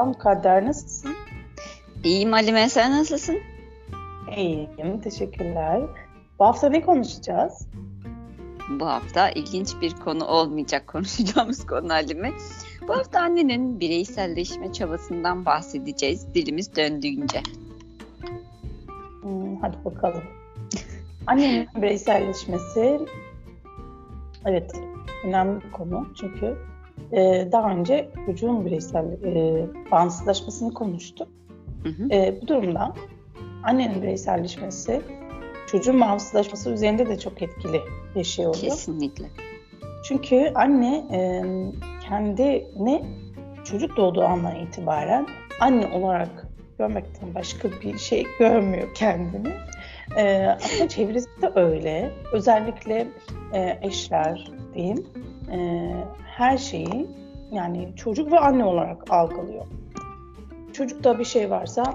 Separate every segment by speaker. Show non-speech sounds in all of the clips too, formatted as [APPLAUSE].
Speaker 1: Merhaba, Mukadder nasılsın?
Speaker 2: İyiyim Halime, sen nasılsın?
Speaker 1: İyiyim, teşekkürler. Bu hafta ne konuşacağız?
Speaker 2: Bu hafta ilginç bir konu olmayacak [LAUGHS] konuşacağımız konu Halime. Bu hafta annenin bireyselleşme çabasından bahsedeceğiz dilimiz döndüğünce.
Speaker 1: Hmm, hadi bakalım. Annenin bireyselleşmesi evet önemli bir konu çünkü e, daha önce çocuğun bireysel e, bağımsızlaşmasını konuştuk. Hı hı. E, bu durumda annenin bireyselleşmesi çocuğun bağımsızlaşması üzerinde de çok etkili bir şey oluyor.
Speaker 2: Kesinlikle.
Speaker 1: Çünkü anne e, kendini çocuk doğduğu andan itibaren anne olarak görmekten başka bir şey görmüyor kendini. E, aslında çevresi de öyle. Özellikle e, eşler diyeyim e, her şeyi yani çocuk ve anne olarak algılıyor. Çocukta bir şey varsa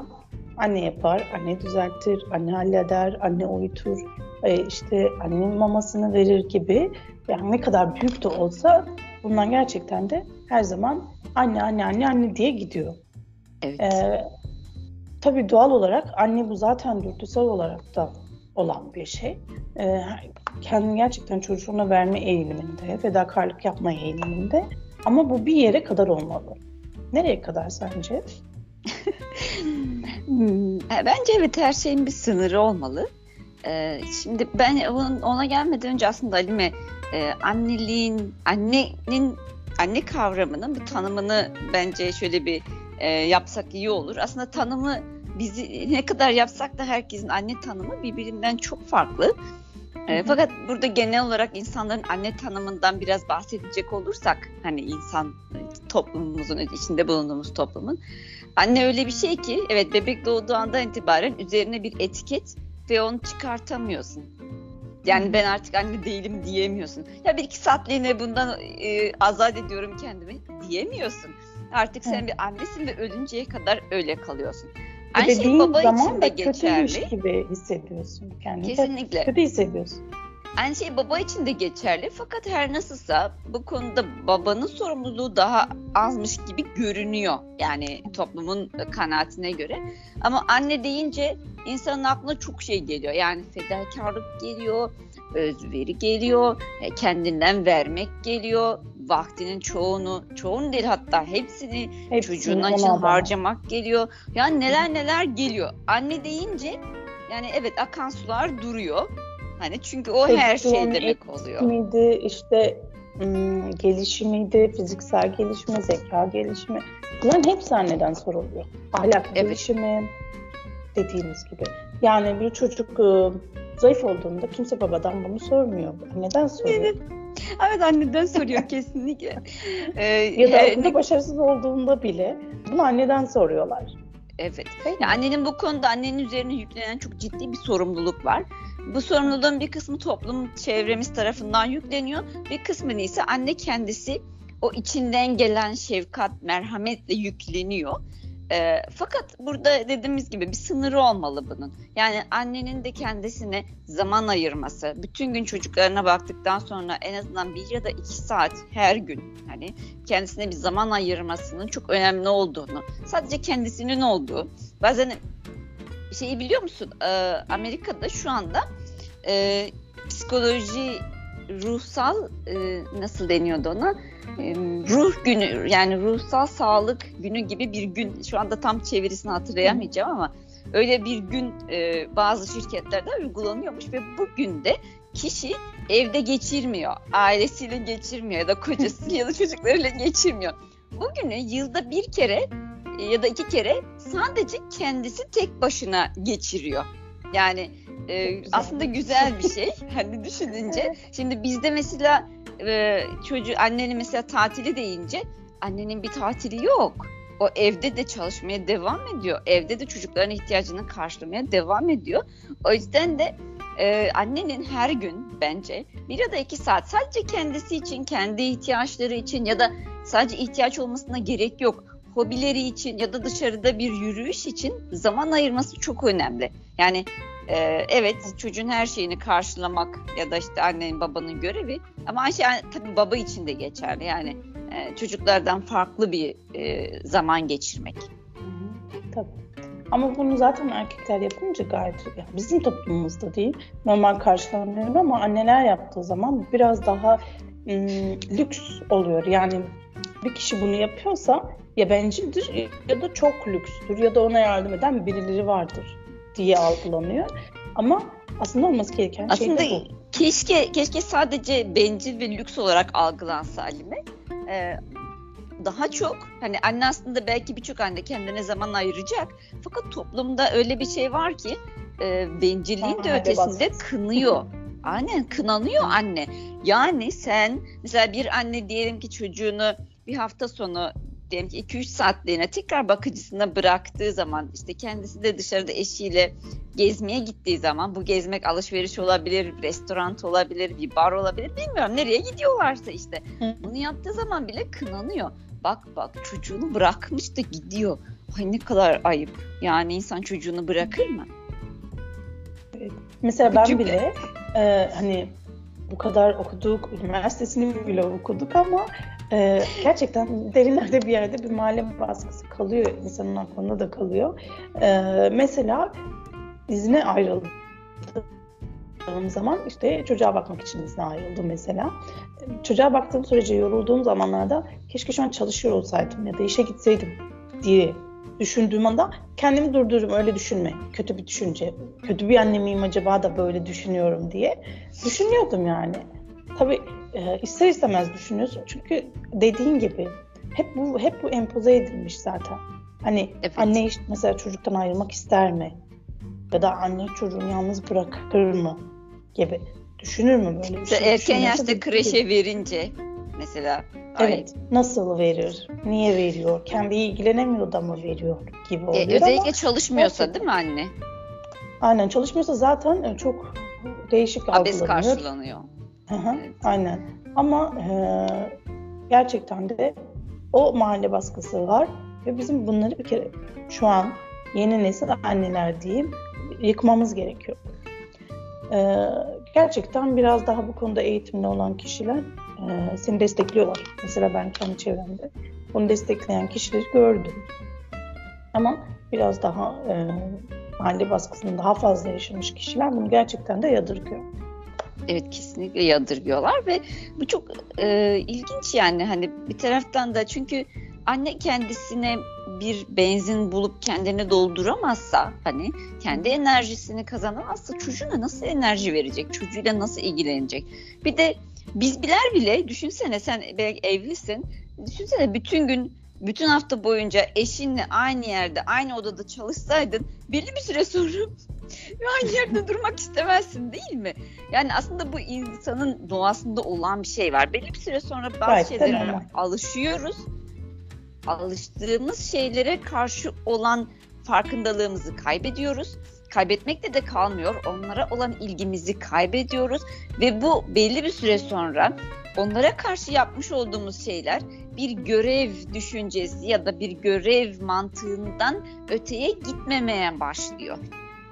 Speaker 1: anne yapar, anne düzeltir, anne halleder, anne uyutur, e, işte annenin mamasını verir gibi. Yani ne kadar büyük de olsa bundan gerçekten de her zaman anne anne anne anne diye gidiyor.
Speaker 2: Evet. Ee,
Speaker 1: tabii doğal olarak anne bu zaten dürtüsel olarak da olan bir şey. Ee, kendini gerçekten çocuğuna verme eğiliminde, fedakarlık yapma eğiliminde. Ama bu bir yere kadar olmalı. Nereye kadar sence? [LAUGHS]
Speaker 2: Hmm, e, bence evet her şeyin bir sınırı olmalı. Ee, şimdi ben ona gelmeden önce aslında Halime e, anneliğin, annenin anne kavramının bir tanımını bence şöyle bir e, yapsak iyi olur. Aslında tanımı bizi ne kadar yapsak da herkesin anne tanımı birbirinden çok farklı. E, fakat burada genel olarak insanların anne tanımından biraz bahsedecek olursak hani insan toplumumuzun içinde bulunduğumuz toplumun anne öyle bir şey ki evet bebek doğduğu andan itibaren üzerine bir etiket ve onu çıkartamıyorsun. Yani ben artık anne değilim diyemiyorsun. Ya bir iki saatliğine bundan e, azat ediyorum kendimi diyemiyorsun. Artık sen bir annesin ve ölünceye kadar öyle kalıyorsun.
Speaker 1: Aynı şey baba zaman için de geçerli. gibi hissediyorsun kendini.
Speaker 2: Kesinlikle.
Speaker 1: Kötü hissediyorsun.
Speaker 2: Aynı şey baba için de geçerli fakat her nasılsa bu konuda babanın sorumluluğu daha azmış gibi görünüyor. Yani toplumun kanaatine göre. Ama anne deyince insanın aklına çok şey geliyor. Yani fedakarlık geliyor, özveri geliyor, e, kendinden vermek geliyor, vaktinin çoğunu, çoğunu değil hatta hepsini, hepsini çocuğun için harcamak geliyor. Yani neler neler geliyor. Anne deyince yani evet akan sular duruyor. Hani çünkü o Peki, her şey demek oluyor.
Speaker 1: Miydi işte ım, gelişimiydi, fiziksel gelişimi, zeka gelişimi. Bunların hepsi anneden soruluyor. Ahlak evet. gelişimi dediğimiz gibi. Yani bir çocuk ıı, zayıf olduğunda kimse babadan bunu sormuyor. Neden soruyor?
Speaker 2: Evet. [LAUGHS] Evet anneden soruyor kesinlikle. [LAUGHS]
Speaker 1: Ee, ya da okulda başarısız olduğunda bile bunu anneden soruyorlar.
Speaker 2: Evet. Ya annenin bu konuda annenin üzerine yüklenen çok ciddi bir sorumluluk var. Bu sorumluluğun bir kısmı toplum çevremiz tarafından yükleniyor. Bir kısmını ise anne kendisi o içinden gelen şefkat, merhametle yükleniyor. E, fakat burada dediğimiz gibi bir sınırı olmalı bunun. Yani annenin de kendisine zaman ayırması, bütün gün çocuklarına baktıktan sonra en azından bir ya da iki saat her gün hani kendisine bir zaman ayırmasının çok önemli olduğunu, sadece kendisinin olduğu, bazen şeyi biliyor musun? E, Amerika'da şu anda e, psikoloji ruhsal e, nasıl deniyordu ona? E, ruh günü yani ruhsal sağlık günü gibi bir gün. Şu anda tam çevirisini hatırlayamayacağım ama öyle bir gün e, bazı şirketlerde uygulanıyormuş ve bugün de kişi evde geçirmiyor, ailesiyle geçirmiyor ya da kocasıyla ya da çocuklarıyla geçirmiyor. Bugünü yılda bir kere ya da iki kere sadece kendisi tek başına geçiriyor. Yani e, güzel. aslında güzel bir şey. [LAUGHS] hani düşününce. Şimdi bizde mesela e, çocuğu annenin mesela tatili deyince annenin bir tatili yok. O evde de çalışmaya devam ediyor. Evde de çocukların ihtiyacını karşılamaya devam ediyor. O yüzden de e, annenin her gün bence bir ya da iki saat sadece kendisi için, kendi ihtiyaçları için ya da sadece ihtiyaç olmasına gerek yok. Hobileri için ya da dışarıda bir yürüyüş için zaman ayırması çok önemli. Yani ee, evet çocuğun her şeyini karşılamak ya da işte annenin babanın görevi ama aynı şey tabii baba için de geçerli yani e, çocuklardan farklı bir e, zaman geçirmek.
Speaker 1: Tabii. Ama bunu zaten erkekler yapınca gayet yani bizim toplumumuzda değil normal karşılanmıyor ama anneler yaptığı zaman biraz daha ım, lüks oluyor. Yani bir kişi bunu yapıyorsa ya bencildir ya da çok lükstür ya da ona yardım eden birileri vardır diye algılanıyor. Ama aslında olması gereken
Speaker 2: aslında
Speaker 1: şey de bu.
Speaker 2: Keşke, keşke sadece bencil ve lüks olarak algılansa Halime. Ee, daha çok hani anne aslında belki birçok anne kendine zaman ayıracak. Fakat toplumda öyle bir şey var ki e, bencilliğin de ötesinde kınıyor. [LAUGHS] Aynen kınanıyor anne. Yani sen mesela bir anne diyelim ki çocuğunu bir hafta sonu diyelim ki 2-3 saatliğine tekrar bakıcısına bıraktığı zaman işte kendisi de dışarıda eşiyle gezmeye gittiği zaman bu gezmek alışveriş olabilir, restoran olabilir, bir bar olabilir bilmiyorum nereye gidiyorlarsa işte. Bunu yaptığı zaman bile kınanıyor. Bak bak çocuğunu bırakmış da gidiyor. Ay ne kadar ayıp. Yani insan çocuğunu bırakır mı?
Speaker 1: Evet. Mesela ben Küçük bile e, hani bu kadar okuduk, üniversitesini bile okuduk ama e, gerçekten derinlerde bir yerde bir mahalle baskısı kalıyor. insanın aklında da kalıyor. E, mesela izne ayrıldı zaman işte çocuğa bakmak için izne ayrıldım mesela. Çocuğa baktığım sürece yorulduğum zamanlarda keşke şu an çalışıyor olsaydım ya da işe gitseydim diye düşündüğüm anda kendimi durdururum öyle düşünme. Kötü bir düşünce. Kötü bir anne miyim acaba da böyle düşünüyorum diye. Düşünüyordum yani. Tabii e, ister istemez düşünüyorsun. Çünkü dediğin gibi hep bu hep bu empoze edilmiş zaten. Hani evet. anne mesela çocuktan ayrılmak ister mi? Ya da anne çocuğunu yalnız bırakır mı? Gibi. Düşünür mü böyle bir şey?
Speaker 2: Erken yaşta kreşe verince mesela
Speaker 1: Evet. Ay. Nasıl verir? Niye veriyor? Kendi ilgilenemiyor da mı veriyor gibi e, oluyor
Speaker 2: e, Özellikle ama çalışmıyorsa değil mi anne?
Speaker 1: Aynen çalışmıyorsa zaten çok değişik
Speaker 2: Abes karşılanıyor.
Speaker 1: Aynen. Ama e, gerçekten de o mahalle baskısı var ve bizim bunları bir kere şu an yeni nesil anneler diyeyim yıkmamız gerekiyor. E, gerçekten biraz daha bu konuda eğitimli olan kişiler e, seni destekliyorlar. Mesela ben kendi çevremde bunu destekleyen kişileri gördüm. Ama biraz daha e, mahalle baskısını daha fazla yaşamış kişiler bunu gerçekten de yadırgıyor.
Speaker 2: Evet kesinlikle yadırgıyorlar ve bu çok e, ilginç yani hani bir taraftan da çünkü anne kendisine bir benzin bulup kendini dolduramazsa hani kendi enerjisini kazanamazsa çocuğuna nasıl enerji verecek? Çocuğuyla nasıl ilgilenecek? Bir de biz biler bile düşünsene sen belki evlisin. Düşünsene bütün gün bütün hafta boyunca eşinle aynı yerde aynı odada çalışsaydın belli bir süre sonra aynı yerde durmak istemezsin değil mi? Yani aslında bu insanın doğasında olan bir şey var. Belli bir süre sonra bazı evet, şeylere alışıyoruz. Alıştığımız şeylere karşı olan farkındalığımızı kaybediyoruz kaybetmekle de kalmıyor. Onlara olan ilgimizi kaybediyoruz ve bu belli bir süre sonra onlara karşı yapmış olduğumuz şeyler bir görev düşüncesi ya da bir görev mantığından öteye gitmemeye başlıyor.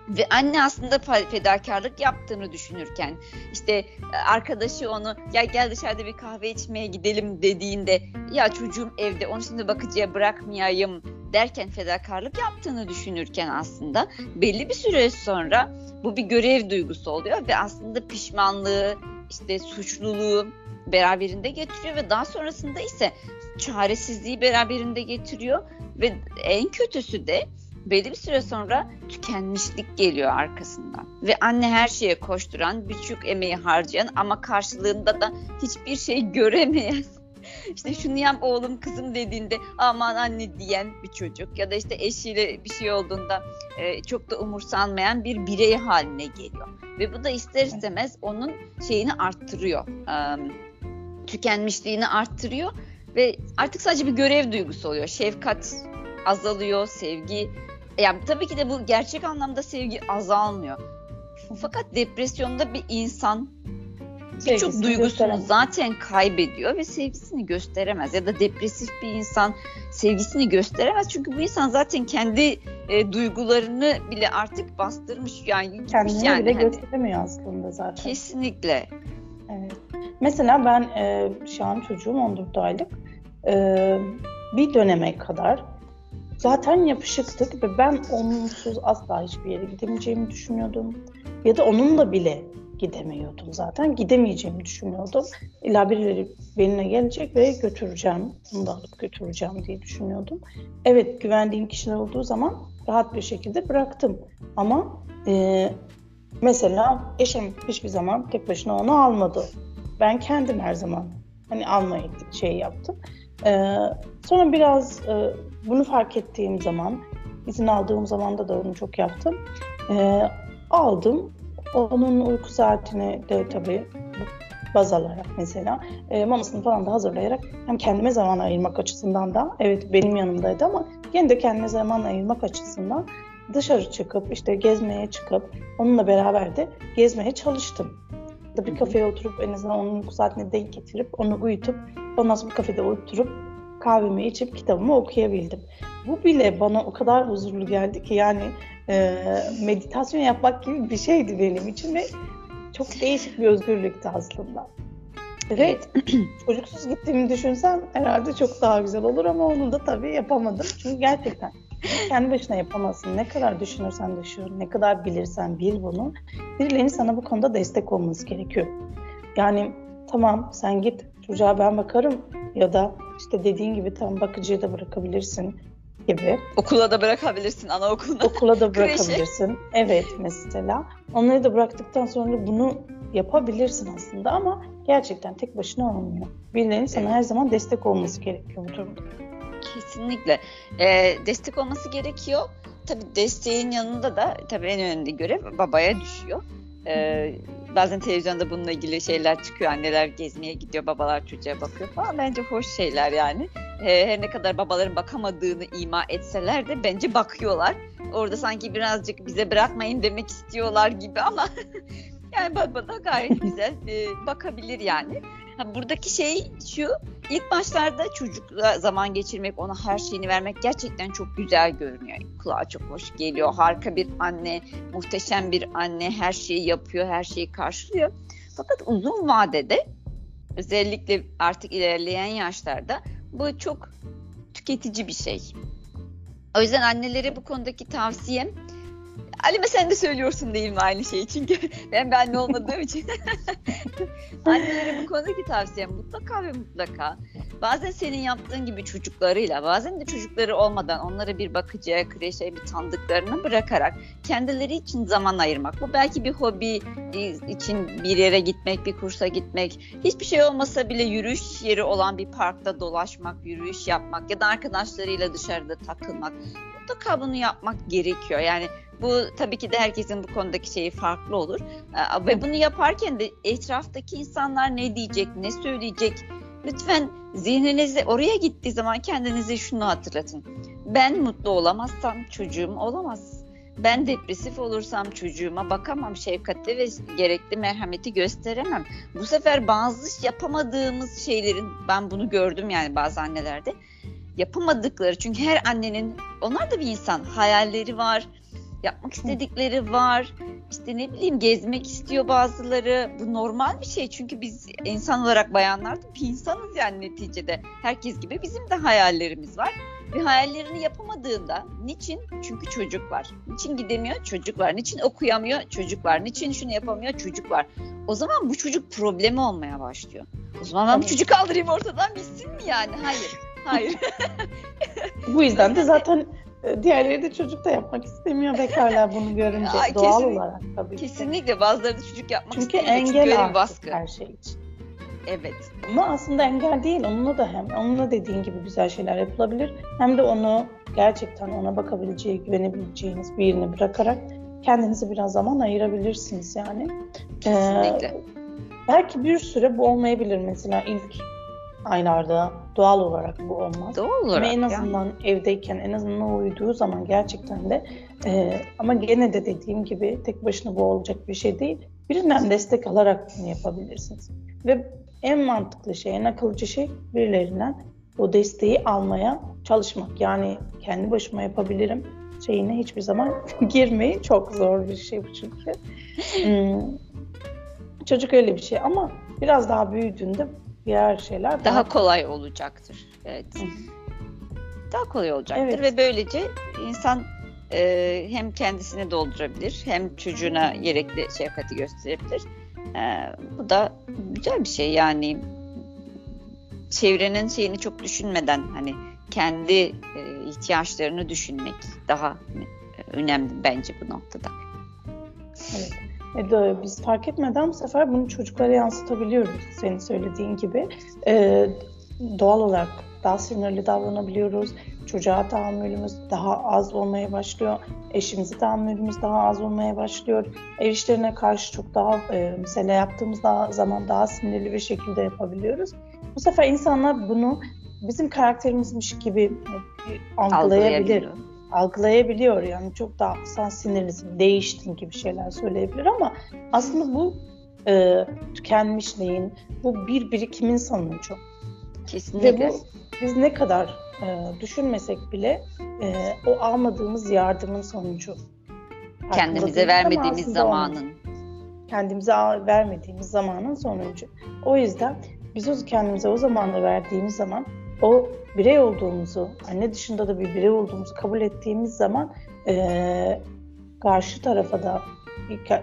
Speaker 2: Ve anne aslında fedakarlık yaptığını düşünürken işte arkadaşı onu ya gel dışarıda bir kahve içmeye gidelim dediğinde ya çocuğum evde onu şimdi bakıcıya bırakmayayım derken fedakarlık yaptığını düşünürken aslında belli bir süre sonra bu bir görev duygusu oluyor ve aslında pişmanlığı işte suçluluğu beraberinde getiriyor ve daha sonrasında ise çaresizliği beraberinde getiriyor ve en kötüsü de belli bir süre sonra tükenmişlik geliyor arkasından. Ve anne her şeye koşturan, birçok emeği harcayan ama karşılığında da hiçbir şey göremeyen [LAUGHS] işte şunu yap oğlum kızım dediğinde aman anne diyen bir çocuk ya da işte eşiyle bir şey olduğunda e, çok da umursanmayan bir birey haline geliyor. Ve bu da ister istemez onun şeyini arttırıyor. E, tükenmişliğini arttırıyor ve artık sadece bir görev duygusu oluyor. Şefkat azalıyor, sevgi yani tabii ki de bu gerçek anlamda sevgi azalmıyor. Fakat depresyonda bir insan birçok duygusunu zaten kaybediyor ve sevgisini gösteremez. Ya da depresif bir insan sevgisini gösteremez. Çünkü bu insan zaten kendi e, duygularını bile artık bastırmış. Yani
Speaker 1: kendini
Speaker 2: yani,
Speaker 1: bile hani. gösteremiyor aslında zaten.
Speaker 2: Kesinlikle.
Speaker 1: Evet. Mesela ben e, şu an çocuğum 14 aylık. e, bir döneme kadar zaten yapışıktık ve ben onsuz asla hiçbir yere gidemeyeceğimi düşünüyordum. Ya da onunla bile gidemiyordum zaten. Gidemeyeceğimi düşünüyordum. İlla birileri benimle gelecek ve götüreceğim. Onu da alıp götüreceğim diye düşünüyordum. Evet güvendiğim kişiler olduğu zaman rahat bir şekilde bıraktım. Ama e, mesela eşim hiçbir zaman tek başına onu almadı. Ben kendim her zaman hani almayı şey yaptım. E, sonra biraz e, bunu fark ettiğim zaman, izin aldığım zaman da onu çok yaptım. E, aldım. Onun uyku saatini de tabii baz alarak mesela e, mamasını falan da hazırlayarak hem kendime zaman ayırmak açısından da evet benim yanımdaydı ama yine de kendime zaman ayırmak açısından dışarı çıkıp işte gezmeye çıkıp onunla beraber de gezmeye çalıştım. Bir kafeye oturup en azından onun uyku saatine denk getirip onu uyutup ondan sonra bir kafede oturup kahvemi içip kitabımı okuyabildim. Bu bile bana o kadar huzurlu geldi ki yani e, meditasyon yapmak gibi bir şeydi benim için ve çok değişik bir özgürlüktü aslında. Evet, [CLEARS THROAT] çocuksuz gittiğimi düşünsem herhalde çok daha güzel olur ama onu da tabii yapamadım. Çünkü gerçekten kendi başına yapamazsın. Ne kadar düşünürsen düşün, ne kadar bilirsen bil bunu. Birilerinin sana bu konuda destek olması gerekiyor. Yani tamam sen git çocuğa ben bakarım ya da işte dediğin gibi tam bakıcıya da bırakabilirsin gibi.
Speaker 2: Okula da bırakabilirsin anaokuluna.
Speaker 1: Okula da bırakabilirsin. evet mesela. Onları da bıraktıktan sonra bunu yapabilirsin aslında ama gerçekten tek başına olmuyor. Birilerinin sana evet. her zaman destek olması gerekiyor bu durumda.
Speaker 2: Kesinlikle. Ee, destek olması gerekiyor. Tabii desteğin yanında da tabii en önemli görev babaya düşüyor. Ee, bazen televizyonda bununla ilgili şeyler çıkıyor. Anneler gezmeye gidiyor, babalar çocuğa bakıyor falan. Bence hoş şeyler yani. Ee, her ne kadar babaların bakamadığını ima etseler de bence bakıyorlar. Orada sanki birazcık bize bırakmayın demek istiyorlar gibi ama [LAUGHS] yani baba da gayet [LAUGHS] güzel e, bakabilir yani. Ha, buradaki şey şu, ilk başlarda çocukla zaman geçirmek, ona her şeyini vermek gerçekten çok güzel görünüyor. Kulağa çok hoş geliyor. Harika bir anne, muhteşem bir anne, her şeyi yapıyor, her şeyi karşılıyor. Fakat uzun vadede özellikle artık ilerleyen yaşlarda bu çok tüketici bir şey. O yüzden annelere bu konudaki tavsiyem Halime sen de söylüyorsun değil mi aynı şeyi? Çünkü [LAUGHS] ben bir anne olmadığım için. [LAUGHS] Annelere bu konudaki tavsiyem mutlaka ve mutlaka bazen senin yaptığın gibi çocuklarıyla bazen de çocukları olmadan onları bir bakıcıya, kreşe, bir tanıdıklarına bırakarak kendileri için zaman ayırmak. Bu belki bir hobi için bir yere gitmek, bir kursa gitmek. Hiçbir şey olmasa bile yürüyüş yeri olan bir parkta dolaşmak, yürüyüş yapmak ya da arkadaşlarıyla dışarıda takılmak. Mutlaka bunu yapmak gerekiyor. Yani bu tabii ki de herkesin bu konudaki şeyi farklı olur. Ee, ve bunu yaparken de etraftaki insanlar ne diyecek, ne söyleyecek? Lütfen zihninizi oraya gittiği zaman kendinize şunu hatırlatın. Ben mutlu olamazsam çocuğum olamaz. Ben depresif olursam çocuğuma bakamam, şefkatli ve gerekli merhameti gösteremem. Bu sefer bazı yapamadığımız şeylerin, ben bunu gördüm yani bazı annelerde, yapamadıkları çünkü her annenin, onlar da bir insan, hayalleri var, yapmak istedikleri var. İşte ne bileyim gezmek istiyor bazıları. Bu normal bir şey çünkü biz insan olarak bayanlar da bir insanız yani neticede. Herkes gibi bizim de hayallerimiz var. Ve hayallerini yapamadığında niçin? Çünkü çocuk var. Niçin gidemiyor? Çocuk var. Niçin okuyamıyor? Çocuk var. Niçin şunu yapamıyor? Çocuk var. O zaman bu çocuk problemi olmaya başlıyor. O zaman ben bu çocuk kaldırayım ortadan bitsin mi yani? Hayır. Hayır.
Speaker 1: bu yüzden de zaten diğerleri de çocuk da yapmak istemiyor bekarlar bunu [LAUGHS] görünce Aa, doğal kesinlikle, olarak tabii
Speaker 2: Kesinlikle bazıları da çocuk yapmak
Speaker 1: Çünkü istemiyor. Engel Çünkü engel baskı. her şey için.
Speaker 2: Evet.
Speaker 1: Ama aslında engel değil. Onunla da hem onunla dediğin gibi güzel şeyler yapılabilir. Hem de onu gerçekten ona bakabileceği, güvenebileceğiniz birini bırakarak kendinize biraz zaman ayırabilirsiniz yani.
Speaker 2: Kesinlikle. Ee,
Speaker 1: belki bir süre bu olmayabilir mesela ilk aylarda doğal olarak bu olmaz.
Speaker 2: Doğal olarak.
Speaker 1: Ama en azından yani. evdeyken en azından uyuduğu zaman gerçekten de e, ama gene de dediğim gibi tek başına bu olacak bir şey değil. Birinden destek alarak bunu yapabilirsiniz. Ve en mantıklı şey, en akılcı şey birilerinden o desteği almaya çalışmak. Yani kendi başıma yapabilirim şeyine hiçbir zaman [LAUGHS] girmeyin. Çok zor bir şey bu çünkü. Hmm, çocuk öyle bir şey ama biraz daha büyüdüğünde diğer şeyler
Speaker 2: daha, daha kolay olacaktır. Evet. Hı. Daha kolay olacaktır evet. ve böylece insan e, hem kendisini doldurabilir hem çocuğuna gerekli şefkati gösterebilir. E, bu da güzel bir şey yani çevrenin şeyini çok düşünmeden hani kendi e, ihtiyaçlarını düşünmek daha hani, önemli bence bu noktada.
Speaker 1: Evet. E, biz fark etmeden bu sefer bunu çocuklara yansıtabiliyoruz senin söylediğin gibi. E, doğal olarak daha sinirli davranabiliyoruz. Çocuğa tahammülümüz daha az olmaya başlıyor. Eşimize tahammülümüz daha az olmaya başlıyor. Ev işlerine karşı çok daha e, mesela yaptığımız daha, zaman daha sinirli bir şekilde yapabiliyoruz. Bu sefer insanlar bunu bizim karakterimizmiş gibi algılayabilir. Algılayabiliyor yani çok daha sen sinirlisin, değiştin gibi şeyler söyleyebilir ama aslında bu e, tükenmişliğin, bu bir birikimin sonucu.
Speaker 2: Kesinlikle.
Speaker 1: Ve bu biz ne kadar e, düşünmesek bile e, o almadığımız yardımın sonucu.
Speaker 2: Kendimize vermediğimiz zamanın.
Speaker 1: Kendimize vermediğimiz zamanın sonucu. O yüzden biz o kendimize o zamanı verdiğimiz zaman o birey olduğumuzu, anne dışında da bir birey olduğumuzu kabul ettiğimiz zaman e, karşı tarafa da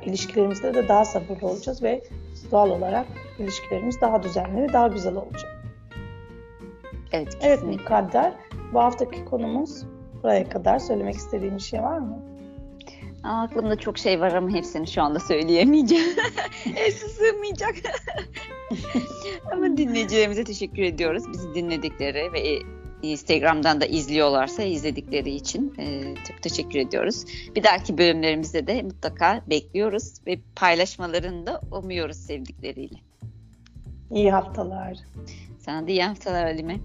Speaker 1: ilişkilerimizde de daha sabırlı olacağız ve doğal olarak ilişkilerimiz daha düzenli ve daha güzel olacak.
Speaker 2: Evet, kesinlikle. evet
Speaker 1: Mukadder. Bu haftaki konumuz buraya kadar. Söylemek istediğim bir şey var mı?
Speaker 2: Aa, aklımda çok şey var ama hepsini şu anda söyleyemeyeceğim. [LAUGHS] Hepsi sığmayacak. [LAUGHS] ama dinleyicilerimize teşekkür ediyoruz. Bizi dinledikleri ve Instagram'dan da izliyorlarsa izledikleri için e, çok teşekkür ediyoruz. Bir dahaki bölümlerimizde de mutlaka bekliyoruz ve paylaşmalarını da umuyoruz sevdikleriyle.
Speaker 1: İyi haftalar.
Speaker 2: Sana da iyi haftalar Halime.